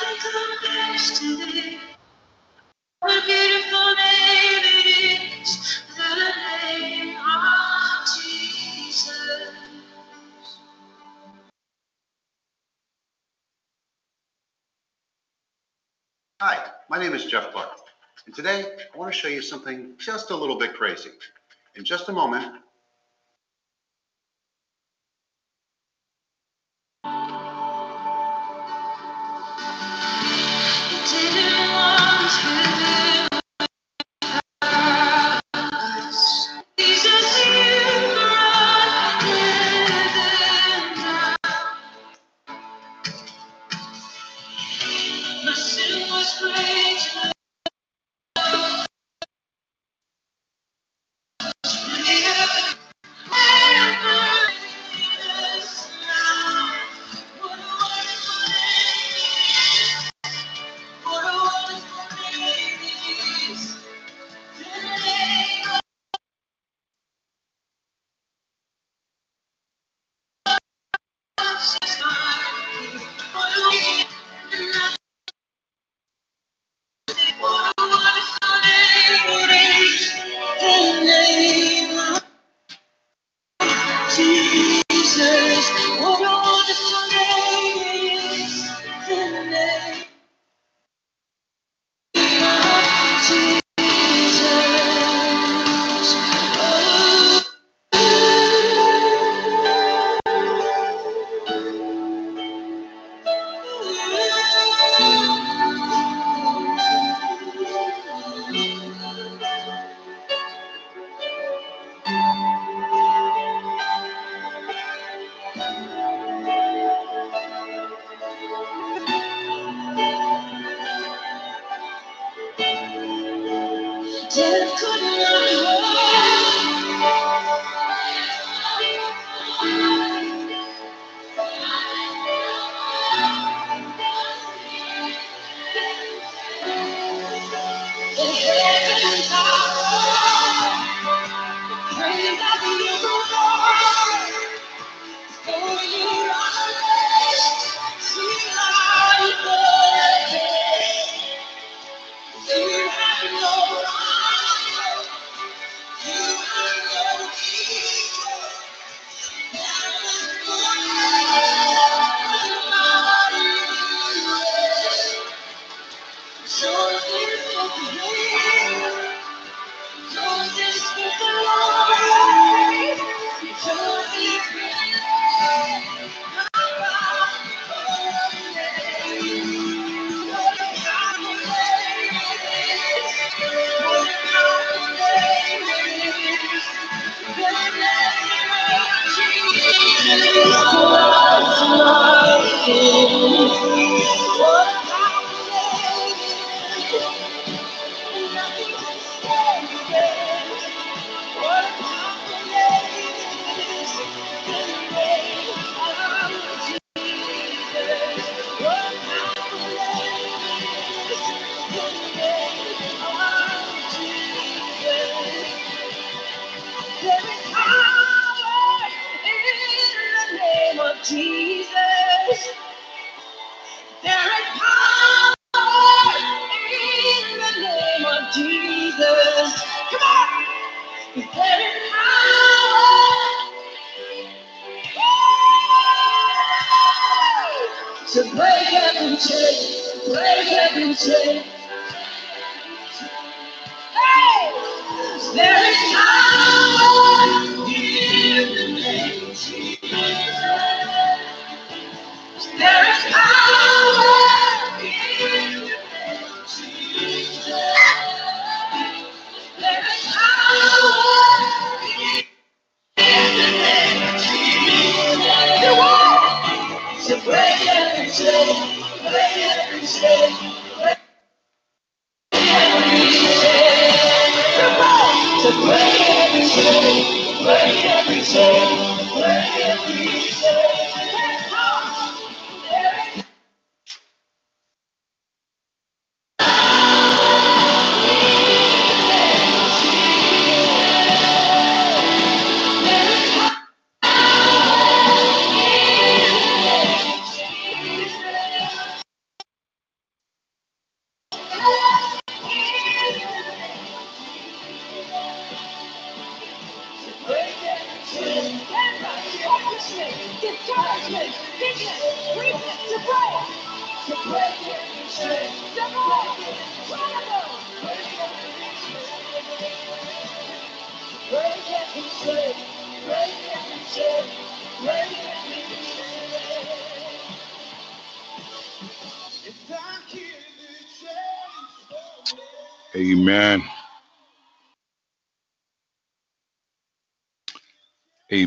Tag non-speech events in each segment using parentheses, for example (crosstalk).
Hi, my name is Jeff Clark, and today I want to show you something just a little bit crazy. In just a moment, Didn't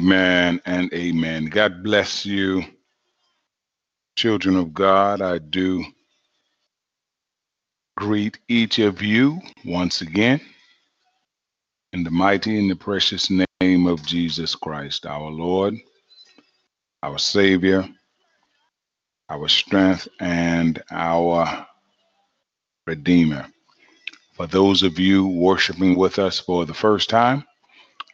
Amen and amen. God bless you, children of God. I do greet each of you once again in the mighty and the precious name of Jesus Christ, our Lord, our Savior, our strength, and our Redeemer. For those of you worshiping with us for the first time,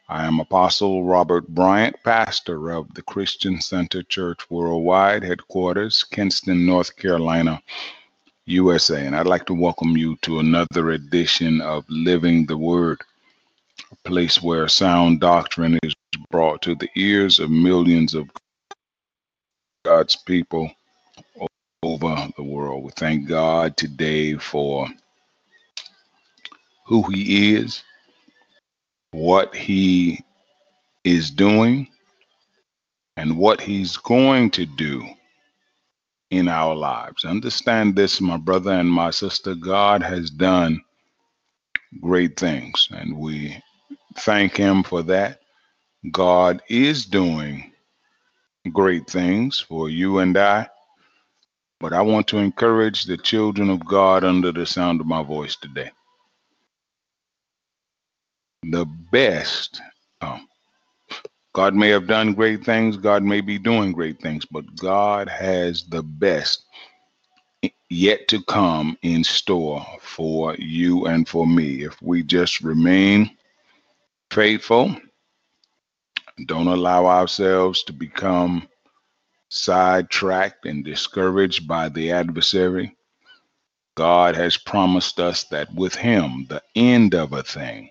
I am Apostle Robert Bryant, pastor of the Christian Center Church Worldwide, headquarters, Kinston, North Carolina, USA. And I'd like to welcome you to another edition of Living the Word, a place where sound doctrine is brought to the ears of millions of God's people over the world. We thank God today for who He is, what He is doing, and what He's going to do in our lives. Understand this, my brother and my sister. God has done great things, and we thank Him for that. God is doing great things for you and I. But I want to encourage the children of God under the sound of my voice today. The best, oh, God may have done great things, God may be doing great things, but God has the best yet to come in store for you and for me. If we just remain faithful, don't allow ourselves to become sidetracked and discouraged by the adversary, God has promised us that with Him, the end of a thing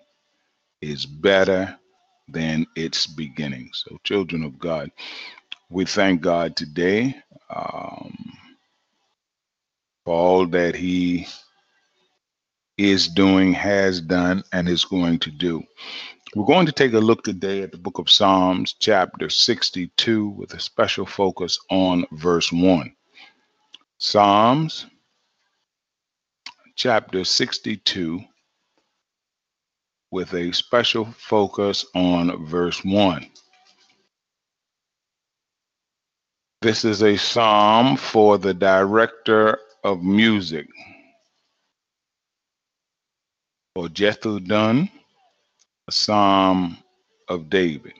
is better than its beginning. So, children of God, we thank God today um, for all that He is doing, has done, and is going to do. We're going to take a look today at the book of Psalms, chapter 62, with a special focus on verse 1. Psalms, chapter 62, with a special focus on verse 1. This is a psalm for the director of music, for Jeduthun, a psalm of David.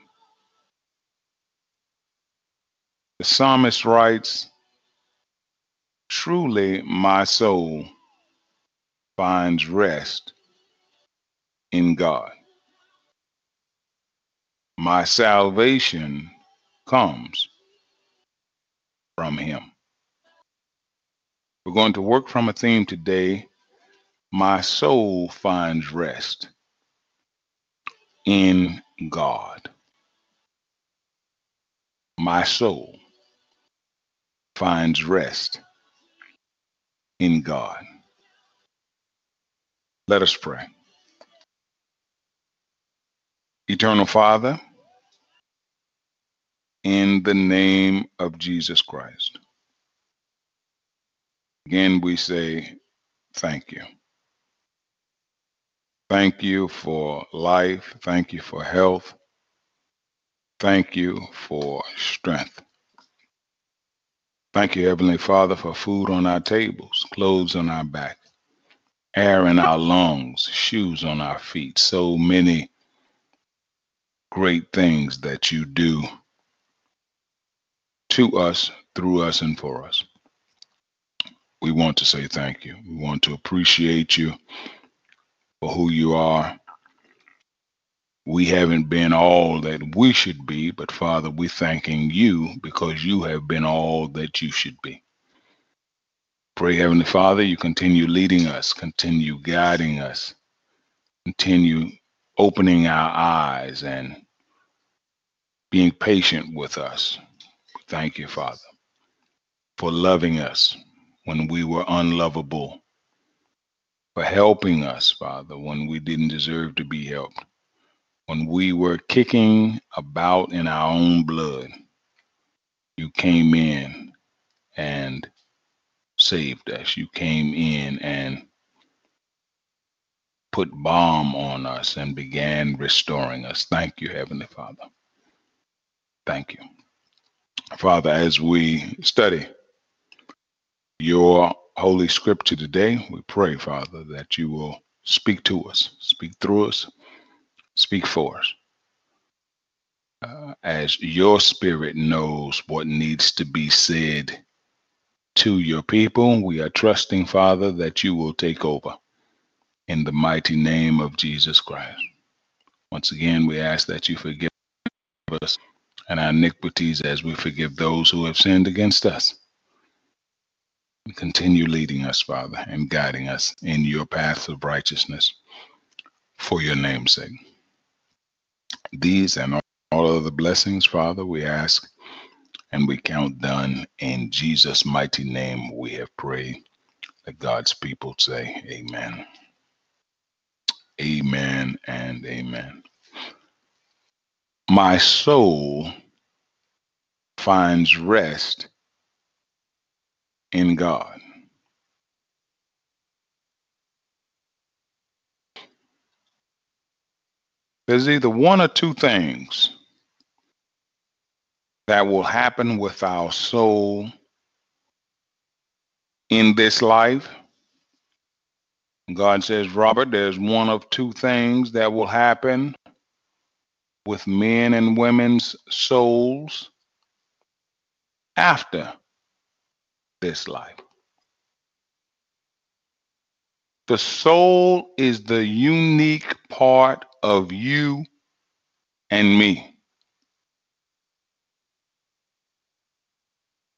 The psalmist writes, Truly my soul finds rest in God. My salvation comes from him. We're going to work from a theme today. My soul finds rest in God. My soul finds rest in God. Let us pray. Eternal Father, in the name of Jesus Christ, again we say thank you. Thank you for life. Thank you for health. Thank you for strength. Thank you, Heavenly Father, for food on our tables, clothes on our back, air in our lungs, shoes on our feet. So many great things that you do to us, through us, and for us. We want to say thank you. We want to appreciate you for who you are. We haven't been all that we should be, but Father, we're thanking you because you have been all that you should be. Pray, Heavenly Father, you continue leading us, continue guiding us, continue opening our eyes and being patient with us. Thank you, Father, for loving us when we were unlovable, for helping us, Father, when we didn't deserve to be helped, when we were kicking about in our own blood. You came in and saved us. You came in and put balm on us and began restoring us. Thank you, Heavenly Father. Thank you. Father, as we study your holy scripture today, we pray, Father, that you will speak to us, speak through us, speak for us. Uh, as your spirit knows what needs to be said to your people, we are trusting, Father, that you will take over in the mighty name of Jesus Christ. Once again, we ask that you forgive us and our iniquities as we forgive those who have sinned against us. Continue leading us, Father, and guiding us in your path of righteousness for your name's sake. These and all other blessings, Father, we ask and we count done in Jesus' mighty name. We have prayed. Let God's people say, Amen. Amen and amen. My soul finds rest in God. There's either one or two things that will happen with our soul in this life. God says, Robert, there's one of two things that will happen with men and women's souls after this life. The soul is the unique part of you and me.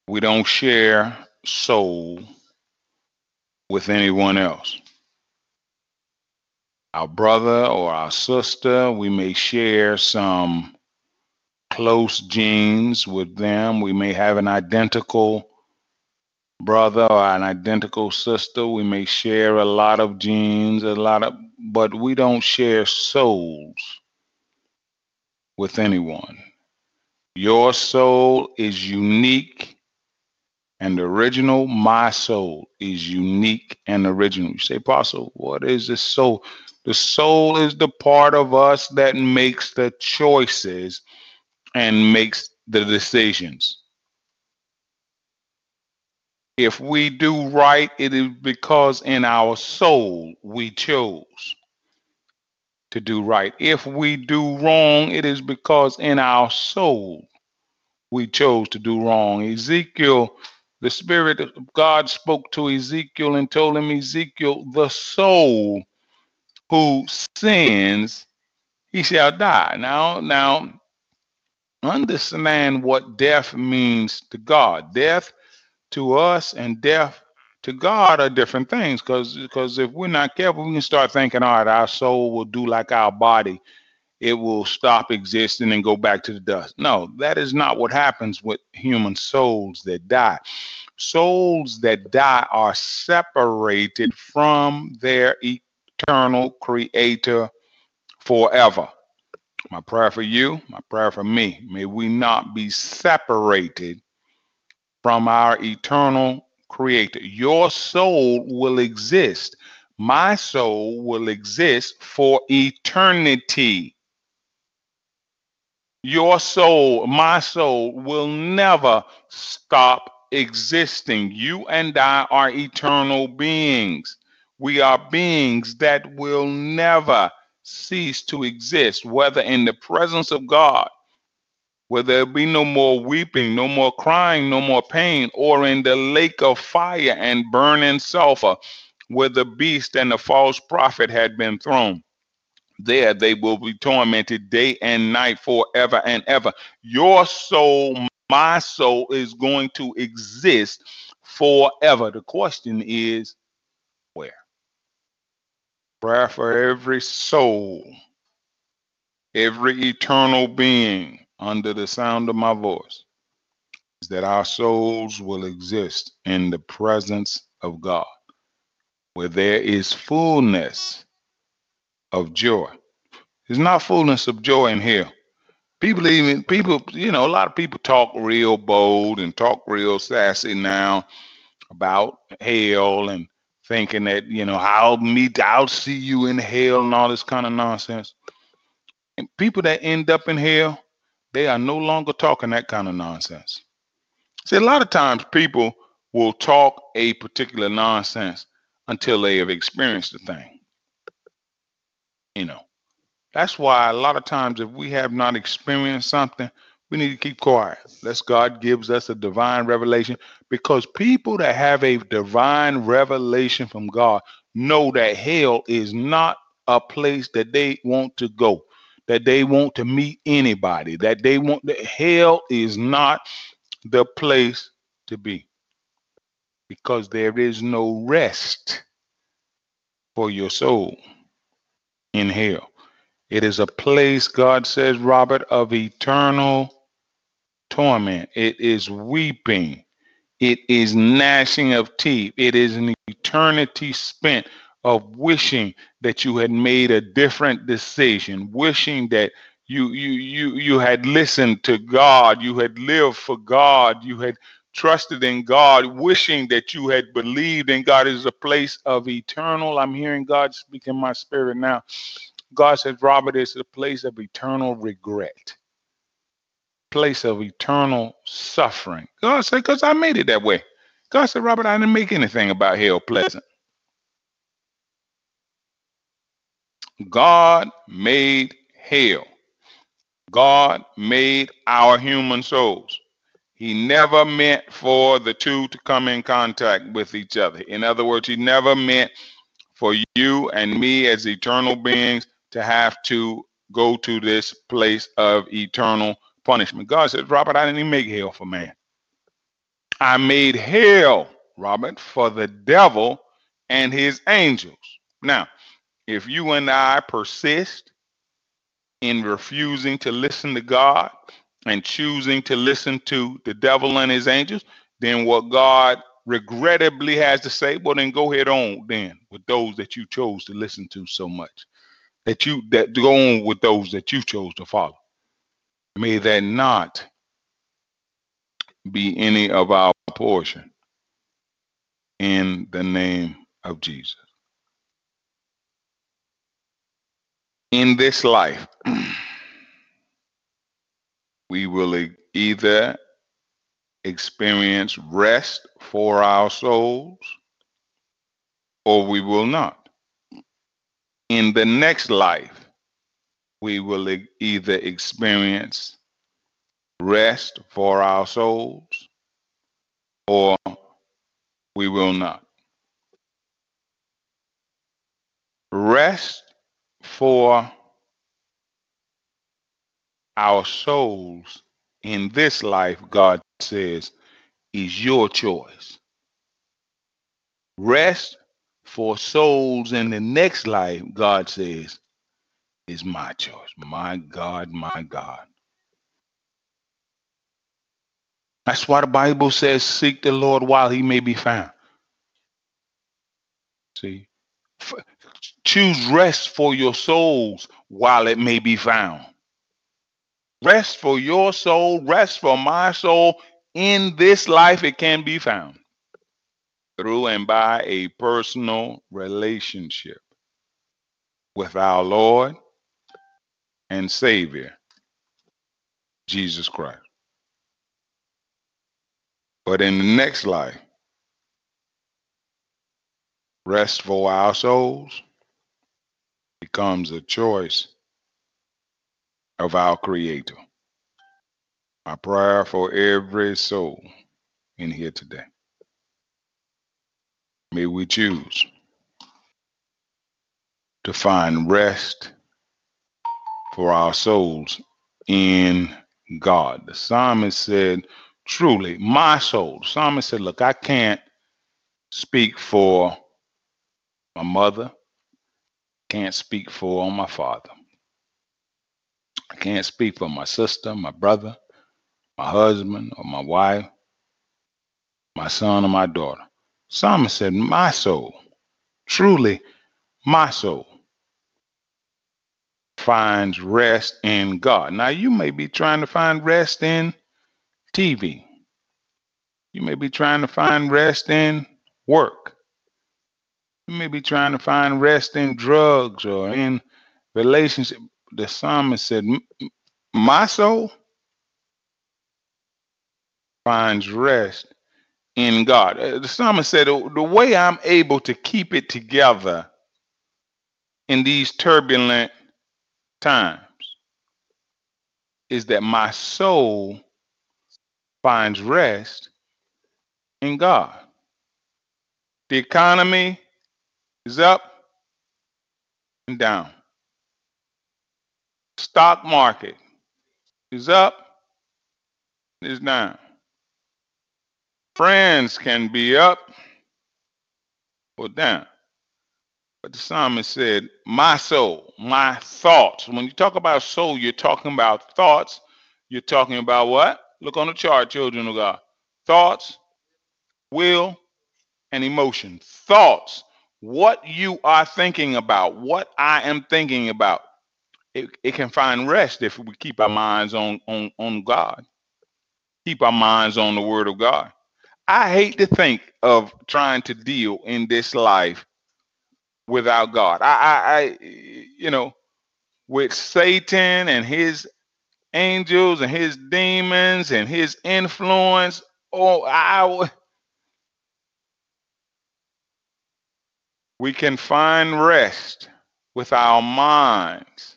We don't share soul with anyone else. Our brother or our sister, we may share some close genes with them. We may have an identical brother or an identical sister. We may share a lot of genes, a lot of, but we don't share souls with anyone. Your soul is unique and original. My soul is unique and original. You say, Apostle, what is the soul? The soul is the part of us that makes the choices and makes the decisions. If we do right, it is because in our soul we chose to do right. If we do wrong, it is because in our soul we chose to do wrong. Ezekiel, the Spirit of God spoke to Ezekiel and told him, Ezekiel, the soul who sins, he shall die. Now, now, understand what death means to God. Death to us and death to God are different things because because if we're not careful, we can start thinking, all right, our soul will do like our body. It will stop existing and go back to the dust. No, that is not what happens with human souls that die. Souls that die are separated from their creator forever. My prayer for you, my prayer for me, may we not be separated from our eternal creator. Your soul will exist. My soul will exist for eternity. Your soul, my soul, will never stop existing. You and I are eternal beings. We are beings that will never cease to exist, whether in the presence of God, where there be no more weeping, no more crying, no more pain, or in the lake of fire and burning sulfur, where the beast and the false prophet had been thrown. There they will be tormented day and night forever and ever. Your soul, my soul, is going to exist forever. The question is? Prayer for every soul, every eternal being under the sound of my voice is that our souls will exist in the presence of God, where there is fullness of joy. There's not fullness of joy in here. People even people, you know, a lot of people talk real bold and talk real sassy now about hell and thinking that, you know, I'll meet, I'll see you in hell and all this kind of nonsense. And people that end up in hell, they are no longer talking that kind of nonsense. See, a lot of times people will talk a particular nonsense until they have experienced the thing. You know, that's why a lot of times if we have not experienced something, we need to keep quiet. Unless God gives us a divine revelation. Because people that have a divine revelation from God know that hell is not a place that they want to go that they want to meet anybody, that they want that hell is not the place to be because there is no rest for your soul in hell. It is a place, God says, Robert, of eternal torment. It is weeping. It is gnashing of teeth. It is an eternity spent of wishing that you had made a different decision, wishing that you you you you had listened to God, you had lived for God, you had trusted in God, wishing that you had believed in God is a place of eternal. I'm hearing God speak in my spirit now. God says, Robert, it's a place of eternal regret, place of eternal suffering. God said, because I made it that way. God said, Robert, I didn't make anything about hell pleasant. God made hell. God made our human souls. He never meant for the two to come in contact with each other. In other words, he never meant for you and me as eternal beings to have to go to this place of eternal punishment. God says, Robert, I didn't even make hell for man. I made hell, Robert, for the devil and his angels. Now, if you and I persist in refusing to listen to God and choosing to listen to the devil and his angels, then what God regrettably has to say, well, then go ahead on then with those that you chose to listen to so much. That you that go on with those that you chose to follow. May that not be any of our portion in the name of Jesus. in this life, (clears throat) we will either experience rest for our souls or we will not. In the next life, we will either experience rest for our souls or we will not. Rest for our souls in this life, God says, is your choice. Rest for souls in the next life, God says, is my choice. My God, my God. That's why the Bible says, Seek the Lord while he may be found. See, Choose rest for your souls while it may be found. Rest for your soul, rest for my soul. In this life, it can be found through and by a personal relationship with our Lord and Savior, Jesus Christ. But in the next life, rest for our souls becomes a choice of our Creator. My prayer for every soul in here today. May we choose to find rest for our souls in God. The psalmist said, Truly, my soul. The psalmist said, Look, I can't speak for my mother, can't speak for my father. I can't speak for my sister, my brother, my husband, or my wife, my son, or my daughter. Psalmist said, My soul, truly my soul, finds rest in God. Now, you may be trying to find rest in TV. You may be trying to find rest in work. You may be trying to find rest in drugs or in relationship. The psalmist said, My soul finds rest in God. Uh, The psalmist said, The way I'm able to keep it together in these turbulent times is that my soul finds rest in God. The economy is up and down. Stock market is up, is down. Friends can be up or down. But the psalmist said, My soul, my thoughts. When you talk about soul, you're talking about thoughts. You're talking about what? Look on the chart, children of God. Thoughts, will, and emotion. Thoughts, what you are thinking about, what I am thinking about. It, it can find rest if we keep our minds on, on, on God, keep our minds on the Word of God. I hate to think of trying to deal in this life without God. I, I, I, you know, with Satan and his angels and his demons and his influence. Oh, I, we can find rest with our minds,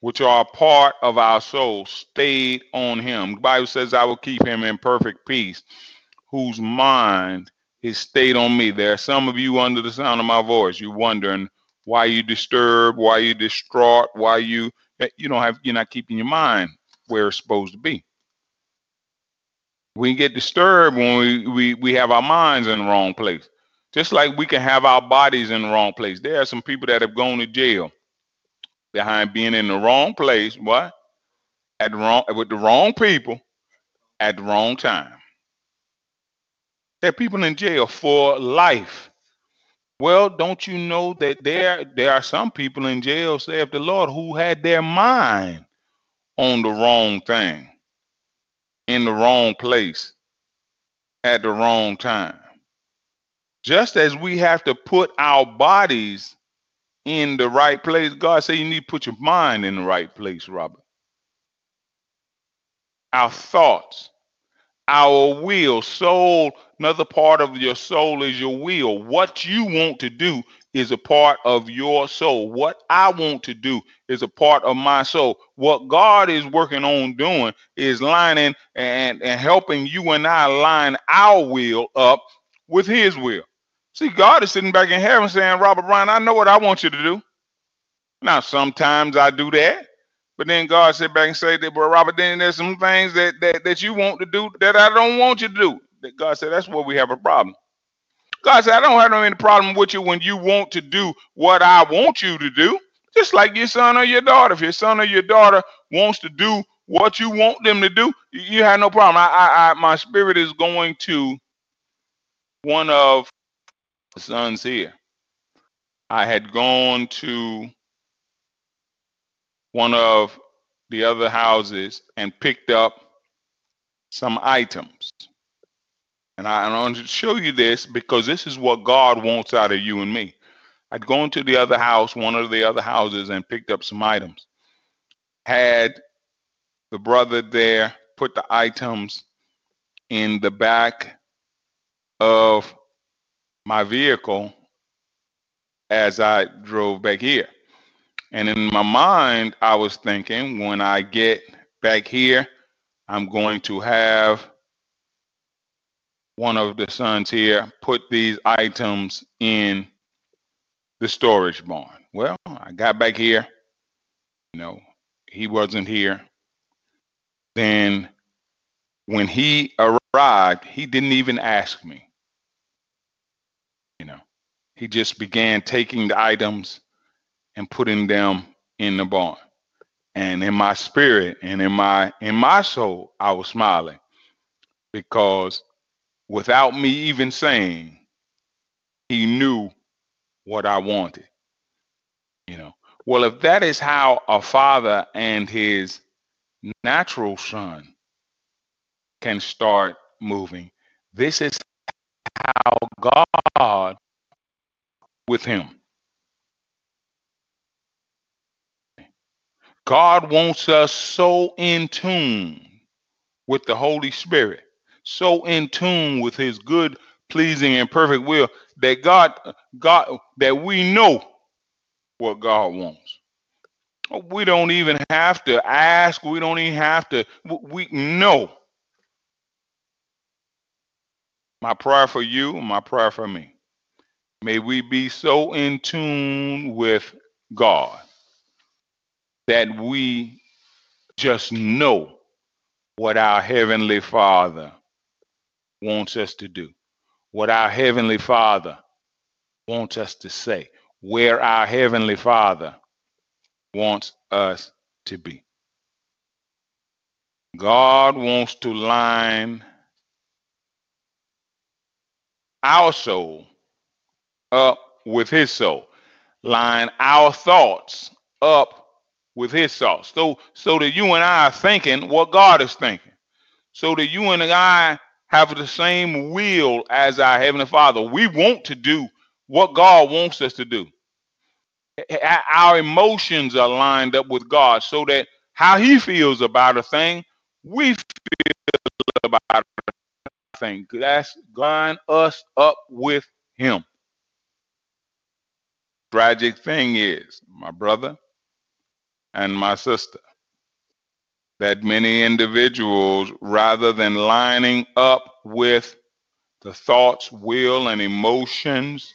which are part of our soul, stayed on Him. The Bible says, I will keep him in perfect peace, whose mind is stayed on me. There are some of you under the sound of my voice, you're wondering why you disturbed, why you distraught, why you eh, you don't have you're not keeping your mind where it's supposed to be. We get disturbed when we, we, we have our minds in the wrong place. Just like we can have our bodies in the wrong place. There are some people that have gone to jail behind being in the wrong place. What? At the wrong with the wrong people at the wrong time. There are people in jail for life. Well, don't you know that there there are some people in jail, saith the Lord, who had their mind on the wrong thing, in the wrong place, at the wrong time. Just as we have to put our bodies in the right place, God said you need to put your mind in the right place, Robert. Our thoughts, our will, soul, another part of your soul is your will. What you want to do is a part of your soul. What I want to do is a part of my soul. What God is working on doing is lining and, and helping you and I line our will up with his will. See, God is sitting back in heaven saying, Robert Bryan, I know what I want you to do. Now, sometimes I do that. But then God sit back and say that, but Robert, then there's some things that, that that you want to do that I don't want you to do. That God said that's where we have a problem. God said, I don't have any problem with you when you want to do what I want you to do. Just like your son or your daughter. If your son or your daughter wants to do what you want them to do, you, have no problem. I, I, I my spirit is going to one of the sons here. I had gone to one of the other houses and picked up some items. And I, want to show you this because this is what God wants out of you and me. I'd gone to the other house, one of the other houses, and picked up some items. Had the brother there put the items in the back of my vehicle as I drove back here. And in my mind, I was thinking when I get back here, I'm going to have one of the sons here put these items in the storage barn. Well, I got back here, you know, he wasn't here. Then when he arrived, he didn't even ask me. You know, he just began taking the items and putting them in the barn. And in my spirit and in my in my soul, I was smiling because without me even saying, he knew what I wanted. You know, well, if that is how a father and his natural son can start moving, this is how God with him. God wants us so in tune with the Holy Spirit, so in tune with his good, pleasing, and perfect will that God, God, that we know what God wants. We don't even have to ask. We don't even have to. We know. My prayer for you, my prayer for me. May we be so in tune with God that we just know what our Heavenly Father wants us to do, what our Heavenly Father wants us to say, where our Heavenly Father wants us to be. God wants to line our soul up with His soul, line our thoughts up with his thoughts. So so that you and I are thinking what God is thinking. So that you and I have the same will as our heavenly Father. We want to do what God wants us to do. Our emotions are lined up with God so that how he feels about a thing, we feel about a thing. That's line us up with him. Tragic thing is, my brother, and my sister. That many individuals, rather than lining up with the thoughts, will, and emotions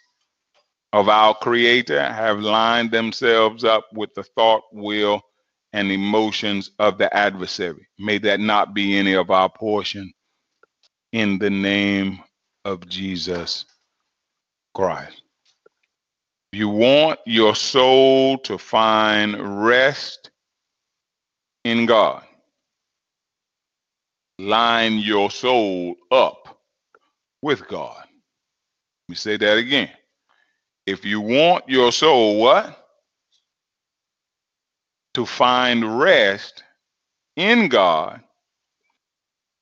of our Creator, have lined themselves up with the thought, will, and emotions of the adversary. May that not be any of our portion in the name of Jesus Christ. You want your soul to find rest in God. Line your soul up with God. Let me say that again. If you want your soul, what? To find rest in God,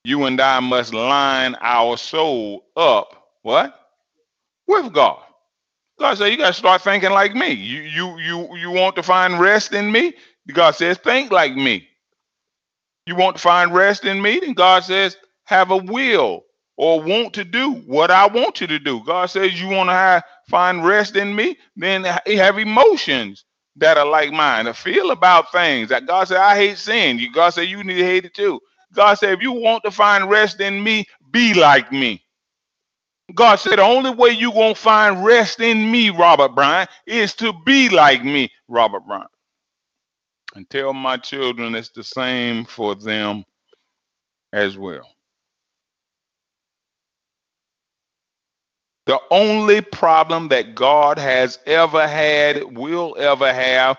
you and I must line our soul up, what? With God. God said, you got to start thinking like me. You you you you want to find rest in me? God says, think like me. You want to find rest in me? Then God says, have a will or want to do what I want you to do. God says, you want to find rest in me? Then have emotions that are like mine, to feel about things. That God said, I hate sin. You God said, you need to hate it too. God said, if you want to find rest in me, be like me. God said, the only way you won't find rest in me, Robert Bryant, is to be like me, Robert Bryant. And tell my children it's the same for them as well. The only problem that God has ever had, will ever have,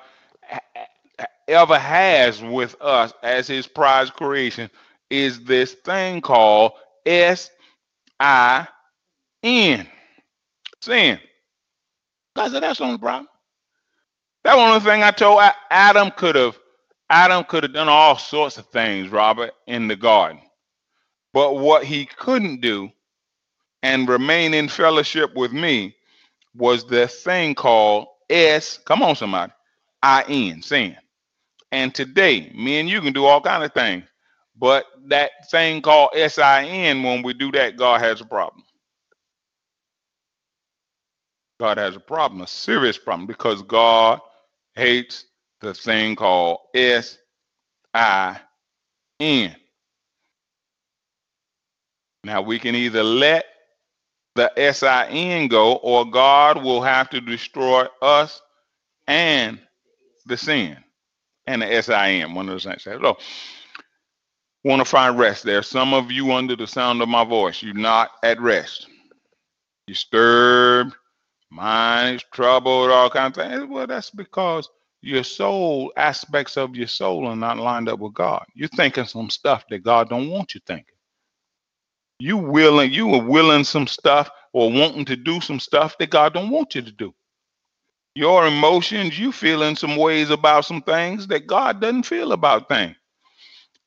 ever has with us as his prize creation is this thing called S I in sin. God said, that's the only problem. That one thing I told Adam could have Adam could have done all sorts of things, Robert, in the garden. But what he couldn't do and remain in fellowship with me was the thing called S, come on somebody, I-N, sin. And today, me and you can do all kind of things. But that thing called S-I-N, when we do that, God has a problem. God has a problem, a serious problem, because God hates the thing called S-I-N. Now we can either let the S-I-N go, or God will have to destroy us and the sin and the S-I-N, one of those things. So, want to find rest. There are some of you under the sound of my voice. You're not at rest. You're disturbed, mind is troubled, all kinds of things. Well, that's because your soul, aspects of your soul are not lined up with God. You're thinking some stuff that God don't want you thinking. You willing, you are willing some stuff or wanting to do some stuff that God don't want you to do. Your emotions, you feeling some ways about some things that God doesn't feel about things.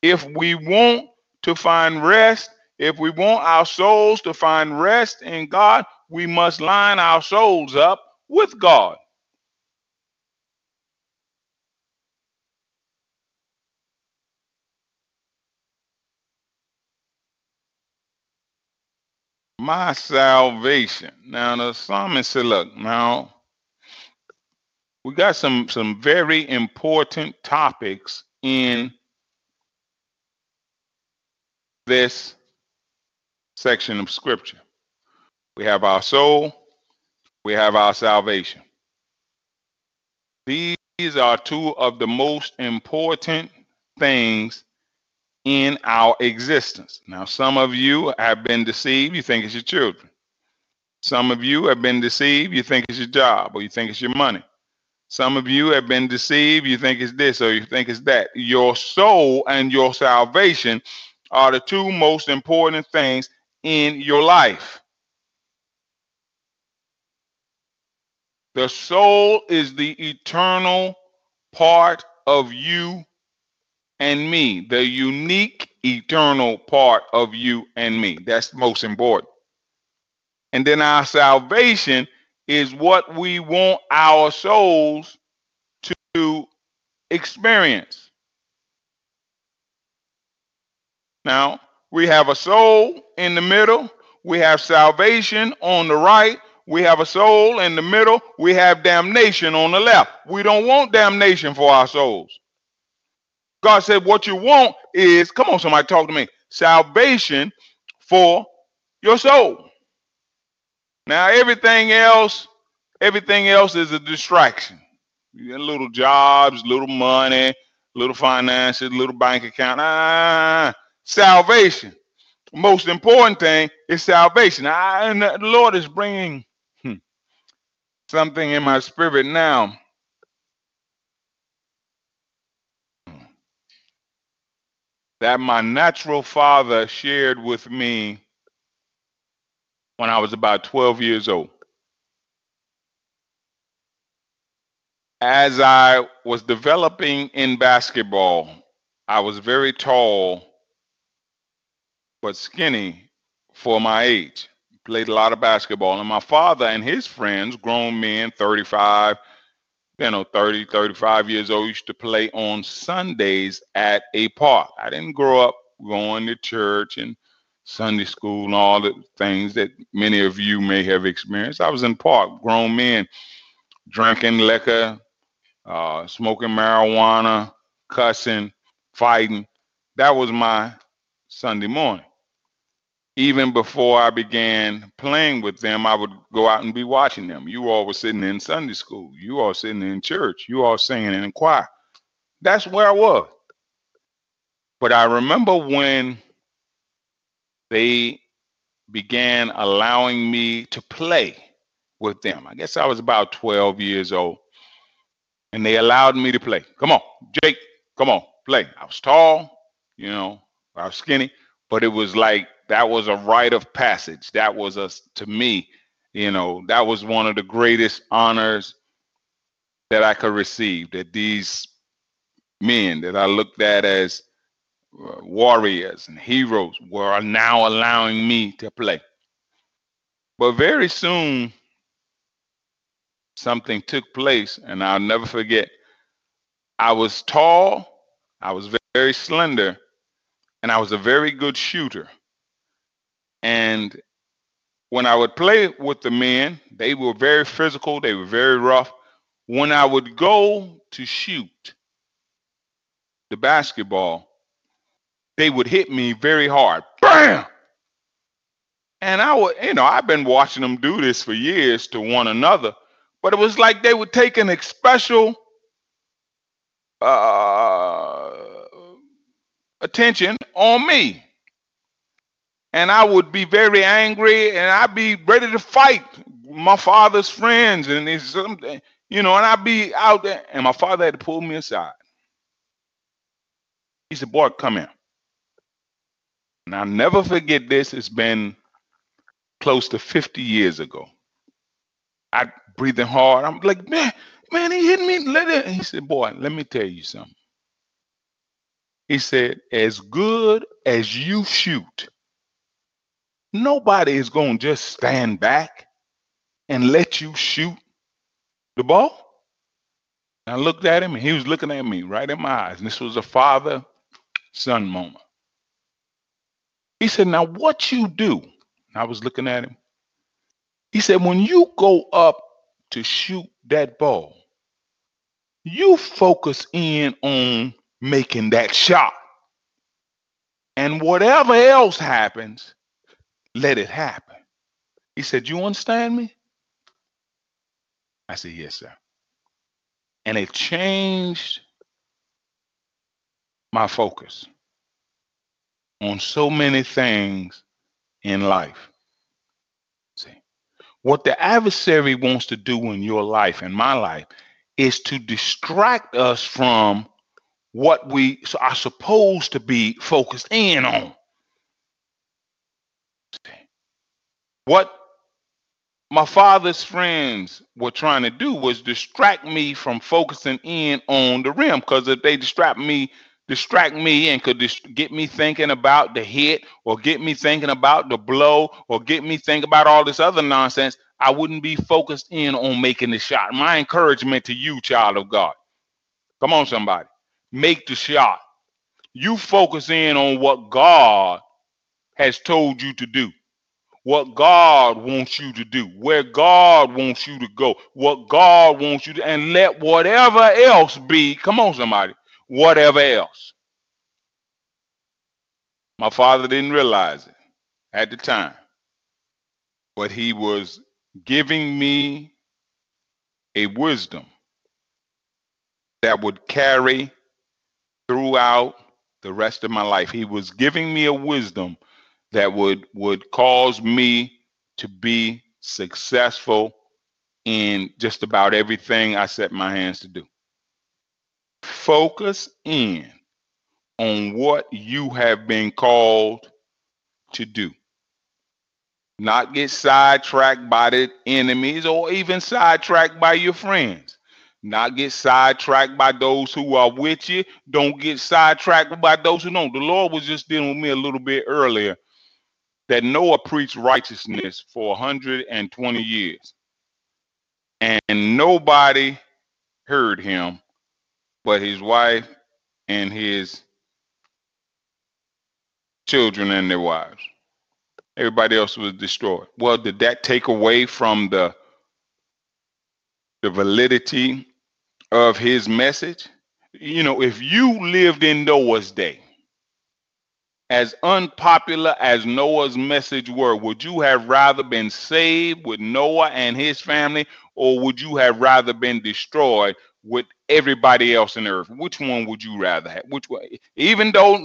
If we want to find rest, if we want our souls to find rest in God, we must line our souls up with God. my salvation. Now the psalmist said, look, now we got some some very important topics in this section of scripture. We have our soul, we have our salvation. These are two of the most important things in our existence. Now, some of you have been deceived. You think it's your children. Some of you have been deceived. You think it's your job or you think it's your money. Some of you have been deceived. You think it's this or you think it's that. Your soul and your salvation are the two most important things in your life. The soul is the eternal part of you and me, the unique eternal part of you and me. That's most important. And then our salvation is what we want our souls to experience. Now, we have a soul in the middle, we have salvation on the right, we have a soul in the middle, we have damnation on the left. We don't want damnation for our souls. God said, What you want is, come on, somebody talk to me, salvation for your soul. Now, everything else, everything else is a distraction. Little jobs, little money, little finances, little bank account. Ah, salvation. Most important thing is salvation. I, and the Lord is bringing something in my spirit now that my natural father shared with me when I was about 12 years old. As I was developing in basketball, I was very tall but skinny for my age. Played a lot of basketball, and my father and his friends, grown men, 35, you know, 30, 35 years old, used to play on Sundays at a park. I didn't grow up going to church and Sunday school and all the things that many of you may have experienced. I was in park, grown men drinking liquor, uh, smoking marijuana, cussing, fighting. That was my Sunday morning even before I began playing with them, I would go out and be watching them. You all were sitting in Sunday school. You all sitting in church. You all singing in choir. That's where I was. But I remember when they began allowing me to play with them. I guess I was about 12 years old. And they allowed me to play. Come on, Jake, come on, play. I was tall, you know, I was skinny, but it was like that was a rite of passage. That was a to me, you know, that was one of the greatest honors that I could receive. That these men that I looked at as uh, warriors and heroes were now allowing me to play. But very soon, something took place, and I'll never forget. I was tall, I was very slender, and I was a very good shooter. And when I would play with the men, they were very physical, they were very rough. When I would go to shoot the basketball, they would hit me very hard. Bam! And I would, you know, I've been watching them do this for years to one another, but it was like they would take an special uh, attention on me. And I would be very angry and I'd be ready to fight my father's friends and something, you know, and I'd be out there and my father had to pull me aside. He said, Boy, come here. And I'll never forget this. It's been close to 50 years ago. I breathing hard. I'm like, man, man, he hit me. Let it. He said, boy, let me tell you something. He said, as good as you shoot, nobody is going to just stand back and let you shoot the ball. I looked at him and he was looking at me right in my eyes. And this was a father son moment. He said, Now, what you do I was looking at him. He said, when you go up to shoot that ball, you focus in on making that shot. And whatever else happens, let it happen. He said, You understand me? I said, Yes, sir. And it changed my focus on so many things in life. See, what the adversary wants to do in your life and my life is to distract us from what we are supposed to be focused in on. What my father's friends were trying to do was distract me from focusing in on the rim because if they distract me distract me and could dis- get me thinking about the hit or get me thinking about the blow or get me think about all this other nonsense, I wouldn't be focused in on making the shot. My encouragement to you, child of God. Come on, somebody. Make the shot. You focus in on what God has told you to do. What God wants you to do, where God wants you to go, what God wants you to, and let whatever else be. Come on, somebody whatever else. My father didn't realize it at the time, but he was giving me a wisdom that would carry throughout the rest of my life. He was giving me a wisdom that would would cause me to be successful in just about everything I set my hands to do. Focus in on what you have been called to do. Not get sidetracked by the enemies or even sidetracked by your friends. Not get sidetracked by those who are with you. Don't get sidetracked by those who don't. The Lord was just dealing with me a little bit earlier that Noah preached righteousness for 120 years. And nobody heard him but his wife and his children and their wives. Everybody else was destroyed. Well, did that take away from the the validity of his message? You know, if you lived in Noah's day, as unpopular as Noah's message were, would you have rather been saved with Noah and his family, or would you have rather been destroyed with everybody else in earth? Which one would you rather have? Which one? Even though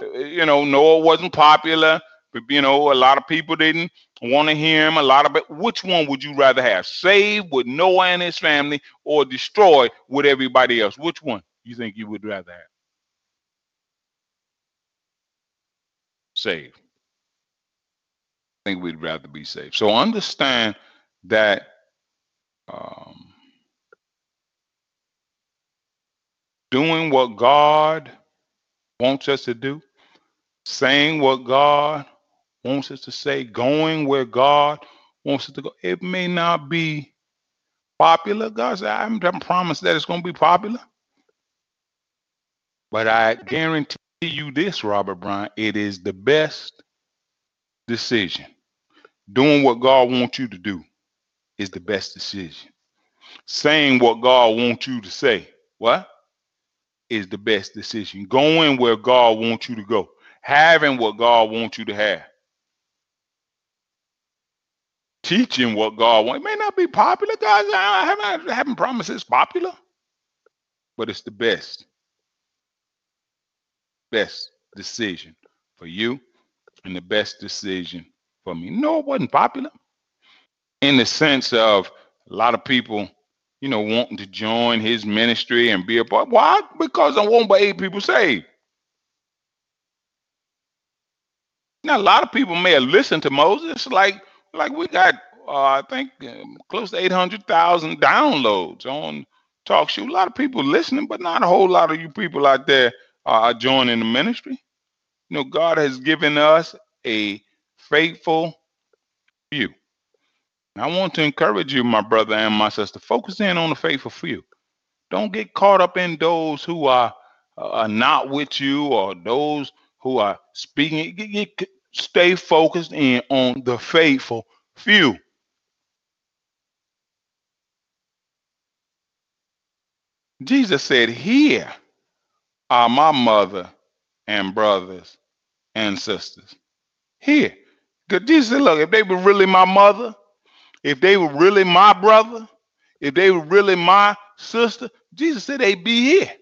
uh, you know Noah wasn't popular, but you know a lot of people didn't want to hear him. A lot of it. Which one would you rather have? Saved with Noah and his family, or destroyed with everybody else? Which one you think you would rather have? Saved. I think we'd rather be saved. So understand that. Um, doing what God wants us to do, saying what God wants us to say, going where God wants us to go. It may not be popular. God said, I haven't promised that it's going to be popular. But I guarantee you this, Robert Bryant. It is the best decision. Doing what God wants you to do is the best decision. Saying what God wants you to say, what? Is the best decision. Going where God wants you to go. Having what God wants you to have. Teaching what God wants. It may not be popular, guys. I haven't, I haven't promised it's popular, but it's the best. Best decision for you and the best decision for me. No, it wasn't popular in the sense of a lot of people, you know, wanting to join his ministry and be a part. Why? Because I want but eight people saved. Now, a lot of people may have listened to Moses, like like we got, uh, I think, um, close to eight hundred thousand downloads on TalkShoe. A lot of people listening, but not a whole lot of you people out there are joining the ministry. You know, God has given us a faithful few. And I want to encourage you, my brother and my sister, focus in on the faithful few. Don't get caught up in those who are, uh, are not with you or those who are speaking. Get- get- stay focused in on the faithful few. Jesus said, Here are my mother and brothers and sisters. Here. Because Jesus said, Look, if they were really my mother, if they were really my brother, if they were really my sister, Jesus said they'd be here.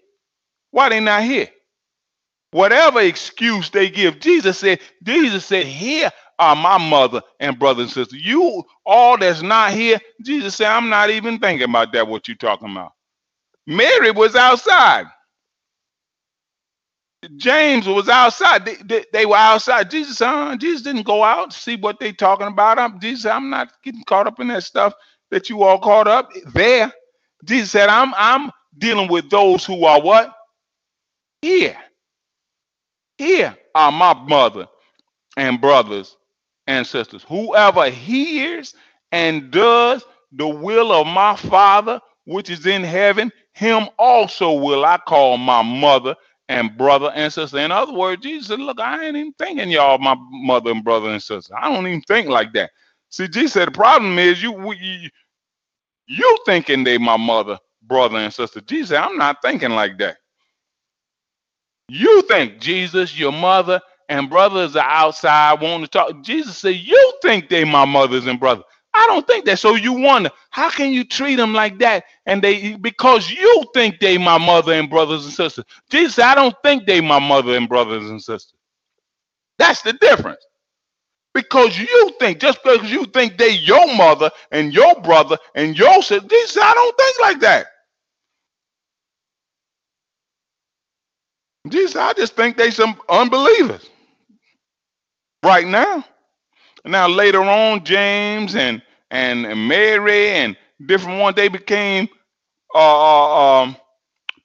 Why they not here? Whatever excuse they give, Jesus said, Jesus said, here are my mother and brother and sister. You all that's not here, Jesus said, I'm not even thinking about that, what you talking about. Mary was outside. James was outside. They, they, they were outside. Jesus, uh, Jesus didn't go out see what they talking about. I'm, Jesus, I'm not getting caught up in that stuff that you all caught up there. Jesus said, I'm I'm dealing with those who are what? Here. Here are my mother and brothers and sisters. Whoever hears and does the will of my Father which is in heaven, him also will I call my mother and brother and sister. In other words, Jesus said, Look, I ain't even thinking y'all my mother and brother and sister. I don't even think like that. See, Jesus said the problem is you you, you thinking they my mother, brother, and sister. Jesus said, I'm not thinking like that. You think Jesus, your mother and brothers are outside wanting to talk. Jesus said, You think they my mothers and brothers. I don't think that. So you wonder, how can you treat them like that? And they because you think they my mother and brothers and sisters. Jesus I don't think they my mother and brothers and sisters. That's the difference. Because you think, just because you think they your mother and your brother and your sister, Jesus I don't think like that. Jesus, I just think they some unbelievers right now. Now later on, James and and, Mary and different ones, they became uh, uh, um,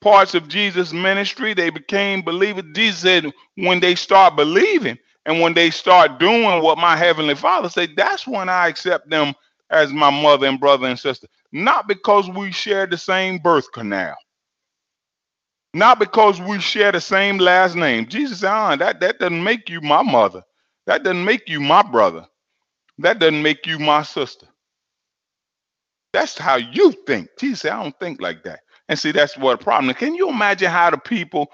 parts of Jesus' ministry. They became believers. Jesus said, when they start believing and when they start doing what my heavenly Father said, that's when I accept them as my mother and brother and sister. Not because we share the same birth canal. Not because we share the same last name. Jesus said, ah, that, that doesn't make you my mother. That doesn't make you my brother. That doesn't make you my sister. That's how you think. Jesus said, I don't think like that. And see, that's what a problem. Can you imagine how the people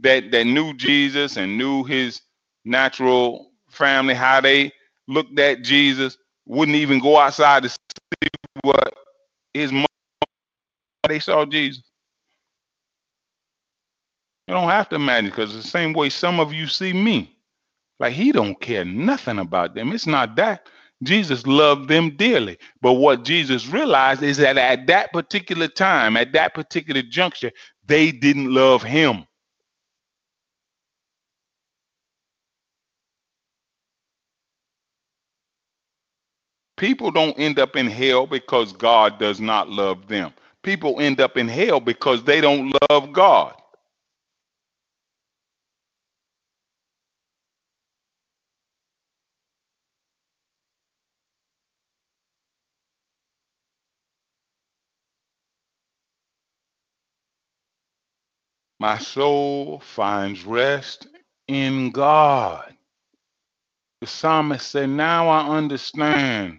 that that knew Jesus and knew his natural family, how they looked at Jesus, wouldn't even go outside to see what his mother they saw Jesus. You don't have to imagine because the same way some of you see me. Like he don't care nothing about them. It's not that. Jesus loved them dearly. But what Jesus realized is that at that particular time, at that particular juncture, they didn't love him. People don't end up in hell because God does not love them. People end up in hell because they don't love God. My soul finds rest in God. The psalmist said, Now I understand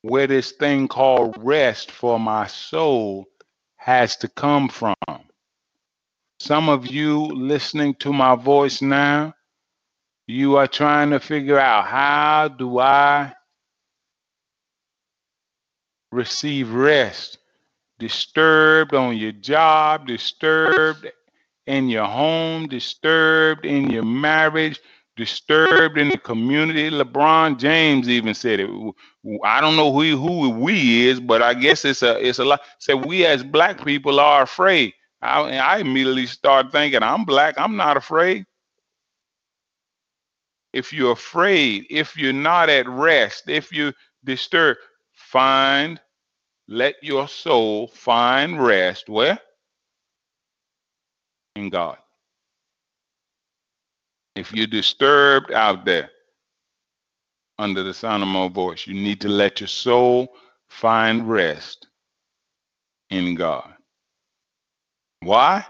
where this thing called rest for my soul has to come from. Some of you listening to my voice now, you are trying to figure out how do I receive rest? Disturbed on your job, disturbed in your home, disturbed in your marriage, disturbed in the community. LeBron James even said it. I don't know who who we is, but I guess it's a it's a lot. Said we as black people are afraid. I, I immediately start thinking, I'm black. I'm not afraid. If you're afraid, if you're not at rest, if you disturbed, find, let your soul find rest where? In God. If you're disturbed out there under the sound of my voice, you need to let your soul find rest in God. Why?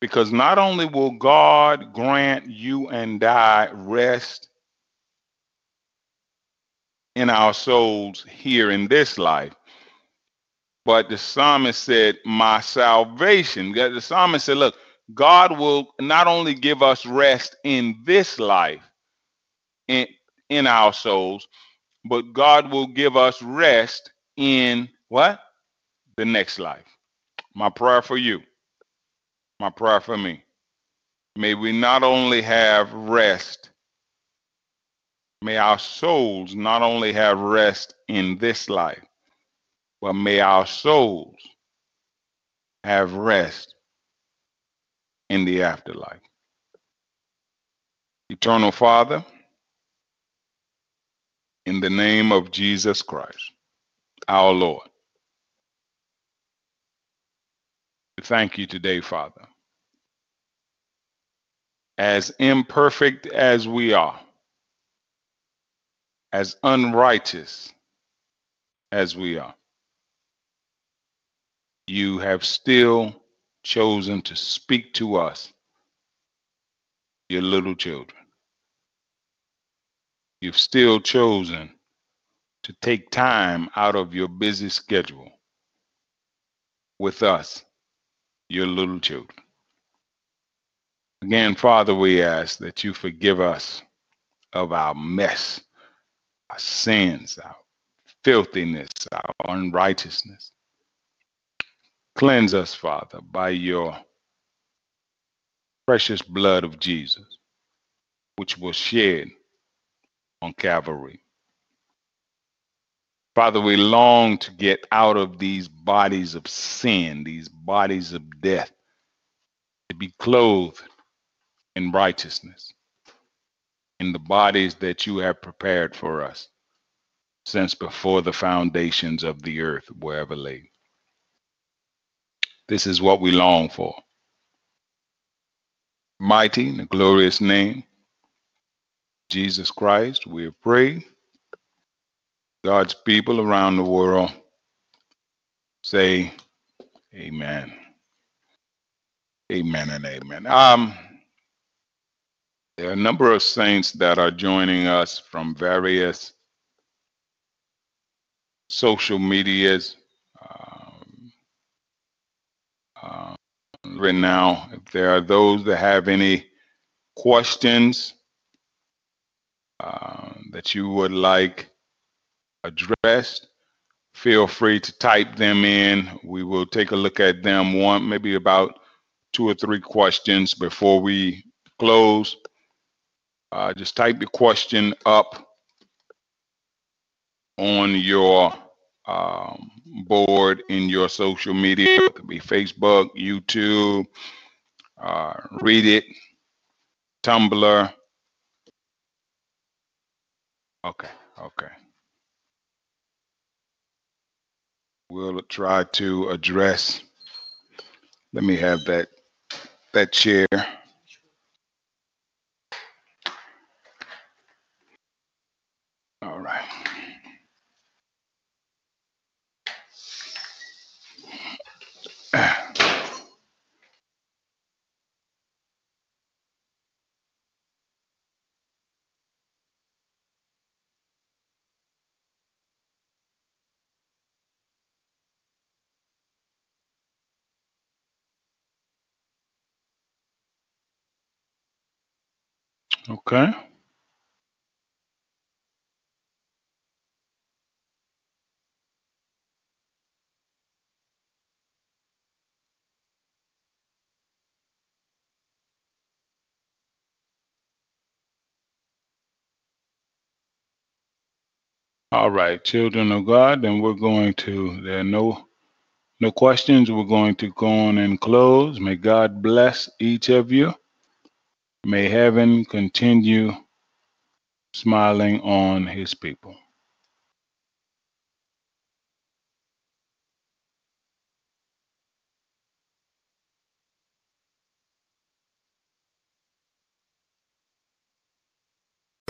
Because not only will God grant you and I rest in our souls here in this life, but the psalmist said, My salvation. The psalmist said, Look, God will not only give us rest in this life, in, in our souls, but God will give us rest in what? The next life. My prayer for you, my prayer for me. May we not only have rest, may our souls not only have rest in this life, but may our souls have rest in the afterlife. Eternal Father, in the name of Jesus Christ, our Lord. we Thank you today, Father. As imperfect as we are, as unrighteous as we are, you have still chosen to speak to us, your little children. You've still chosen to take time out of your busy schedule with us your little children. Again, Father, we ask that you forgive us of our mess, our sins, our filthiness, our unrighteousness. Cleanse us, Father, by your precious blood of Jesus, which was shed on Calvary. Father, we long to get out of these bodies of sin, these bodies of death, to be clothed in righteousness, in the bodies that you have prepared for us since before the foundations of the earth were ever laid. This is what we long for. Mighty the glorious name, Jesus Christ, we pray. God's people around the world say amen. Amen and amen. Um, there are a number of saints that are joining us from various social medias. Um, uh, right now, if there are those that have any questions uh, that you would like addressed, feel free to type them in. We will take a look at them one, maybe about two or three questions before we close. Uh, just type the question up on your um, board in your social media. It could be Facebook, YouTube, uh, Reddit, Tumblr. Okay, okay. we'll try to address. Let me have that that chair. All right. Okay. All right, children of God, then we're going to, there are no no questions. We're going to go on and close. May God bless each of you. May heaven continue smiling on his people.